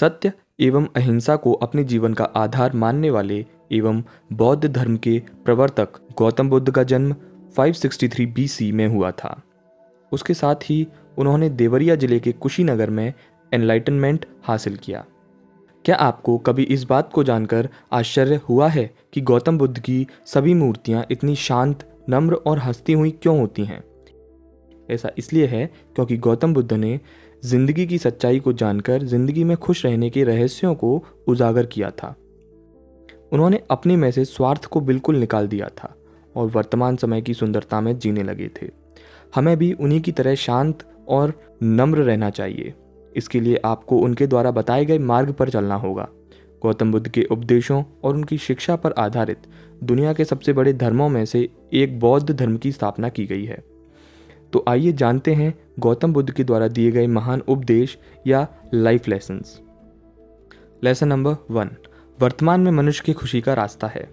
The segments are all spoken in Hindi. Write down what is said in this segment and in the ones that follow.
सत्य एवं अहिंसा को अपने जीवन का आधार मानने वाले एवं बौद्ध धर्म के प्रवर्तक गौतम बुद्ध का जन्म 563 बीसी में हुआ था। उसके साथ ही उन्होंने देवरिया ज़िले के कुशीनगर में एनलाइटनमेंट हासिल किया। क्या आपको कभी इस बात को जानकर आश्चर्य हुआ है कि गौतम बुद्ध की सभी मूर्तियाँ इतनी शांत, नम्र और हंसती हुई क्यों होती हैं? ऐसा इसलिए है क्योंकि गौतम बुद्ध ने ज़िंदगी की सच्चाई को जानकर ज़िंदगी में खुश रहने के रहस्यों को उजागर किया था। उन्होंने अपने में से स्वार्थ को बिल्कुल निकाल दिया था और वर्तमान समय की सुंदरता में जीने लगे थे। हमें भी उन्हीं की तरह शांत और नम्र रहना चाहिए। इसके लिए आपको उनके द्वारा बताए गए मार्ग पर चलना होगा। गौतम बुद्ध के उपदेशों और उनकी शिक्षा पर आधारित दुनिया के सबसे बड़े धर्मों में से एक बौद्ध धर्म की स्थापना की गई है। तो आइए जानते हैं गौतम बुद्ध के द्वारा दिए गए महान उपदेश या life lessons lesson number one वर्तमान में मनुष्य की खुशी का रास्ता है।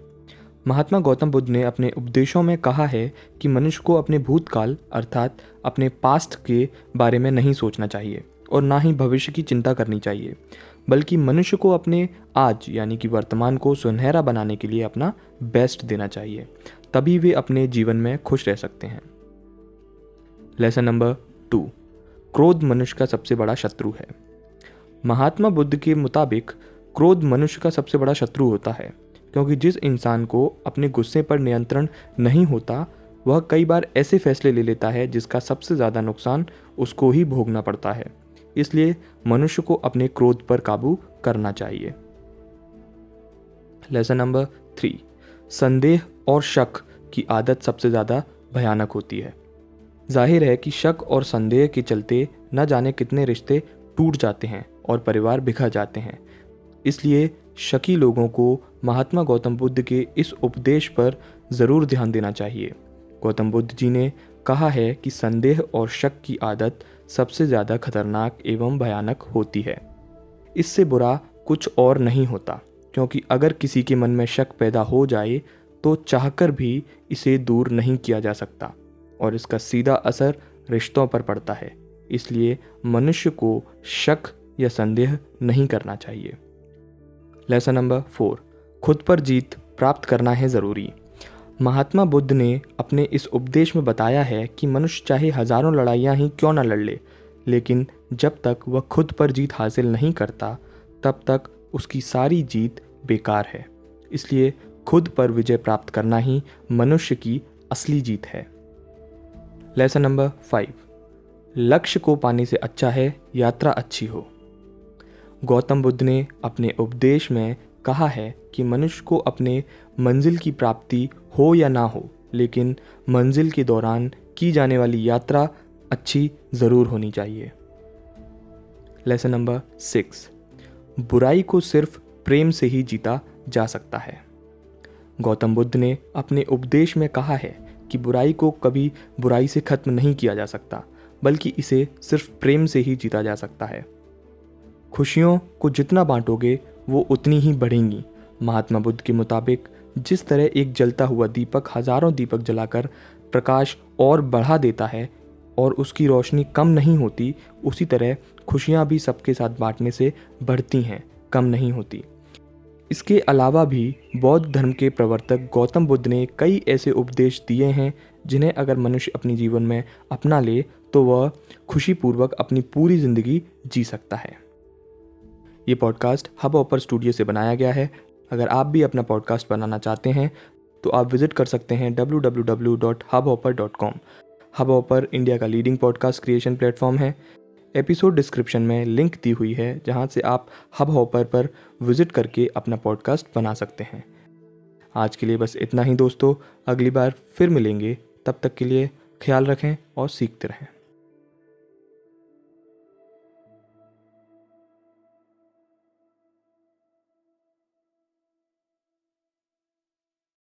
महात्मा गौतम बुद्ध ने अपने उपदेशों में कहा है कि मनुष्य को अपने भूतकाल, अर्थात अपने पास्ट के बारे में नहीं सोचना चाहिए और ना ही भविष्य की चिंता करनी चाहिए, बल्कि मनुष्य को अपने आज, यानी कि वर्तमान को सुनहरा बनाने के लिए अपना बेस्ट देना चाहिए। तभी वे अपने जीवन में खुश रह सकते हैं। लेसन नंबर टू क्रोध मनुष्य का सबसे बड़ा शत्रु है। महात्मा बुद्ध के मुताबिक क्रोध मनुष्य का सबसे बड़ा शत्रु होता है, क्योंकि जिस इंसान को अपने गुस्से पर नियंत्रण नहीं होता, वह कई बार ऐसे फैसले ले लेता है जिसका सबसे ज़्यादा नुकसान उसको ही भोगना पड़ता है। इसलिए मनुष्य को अपने क्रोध पर काबू करना चाहिए। लेसन नंबर थ्री संदेह और शक की आदत सबसे ज़्यादा भयानक होती है। ज़ाहिर है कि शक और संदेह के चलते न जाने कितने रिश्ते टूट जाते हैं और परिवार बिखर जाते हैं। इसलिए शकी लोगों को महात्मा गौतम बुद्ध के इस उपदेश पर ज़रूर ध्यान देना चाहिए। गौतम बुद्ध जी ने कहा है कि संदेह और शक की आदत सबसे ज़्यादा खतरनाक एवं भयानक होती है। इससे बुरा कुछ और नहीं होता, क्योंकि अगर किसी के मन में शक पैदा हो जाए तो चाहकर भी इसे दूर नहीं किया जा सकता। और इसका सीधा असर रिश्तों पर पड़ता है। इसलिए मनुष्य को शक या संदेह नहीं करना चाहिए। लेसन नंबर फोर खुद पर जीत प्राप्त करना है ज़रूरी। महात्मा बुद्ध ने अपने इस उपदेश में बताया है कि मनुष्य चाहे हज़ारों लड़ाइयाँ ही क्यों न लड़ ले, लेकिन जब तक वह खुद पर जीत हासिल नहीं करता, तब तक उसकी सारी जीत बेकार है। इसलिए खुद पर विजय प्राप्त करना ही मनुष्य की असली जीत है। लेसन नंबर फाइव लक्ष्य को पाने से अच्छा है, यात्रा अच्छी हो। गौतम बुद्ध ने अपने उपदेश में कहा है कि मनुष्य को अपने मंजिल की प्राप्ति हो या ना हो, लेकिन मंजिल के दौरान की जाने वाली यात्रा अच्छी ज़रूर होनी चाहिए। लेसन नंबर सिक्स बुराई को सिर्फ़ प्रेम से ही जीता जा सकता है। गौतम बुद्ध ने अपने उपदेश में कहा है कि बुराई को कभी बुराई से खत्म नहीं किया जा सकता, बल्कि इसे सिर्फ़ प्रेम से ही जीता जा सकता है। खुशियों को जितना बांटोगे, वो उतनी ही बढ़ेंगी। महात्मा बुद्ध के मुताबिक, जिस तरह एक जलता हुआ दीपक हज़ारों दीपक जलाकर प्रकाश और बढ़ा देता है और उसकी रोशनी कम नहीं होती, उसी तरह खुशियाँ भी सबके साथ बांटने से बढ़ती हैं, कम नहीं होती। इसके अलावा भी बौद्ध धर्म के प्रवर्तक गौतम बुद्ध ने कई ऐसे उपदेश दिए हैं, जिन्हें अगर मनुष्य अपने जीवन में अपना ले तो वह खुशीपूर्वक अपनी पूरी ज़िंदगी जी सकता है। ये पॉडकास्ट हब ऑपर स्टूडियो से बनाया गया है। अगर आप भी अपना पॉडकास्ट बनाना चाहते हैं तो आप विज़िट कर सकते हैं डब्ल्यू हब हबहॉपर इंडिया का लीडिंग पॉडकास्ट क्रिएशन प्लेटफॉर्म है। एपिसोड डिस्क्रिप्शन में लिंक दी हुई है, जहाँ से आप हब हॉपर पर विज़िट करके अपना पॉडकास्ट बना सकते हैं। आज के लिए बस इतना ही दोस्तों। अगली बार फिर मिलेंगे। तब तक के लिए ख्याल रखें और सीखते रहें।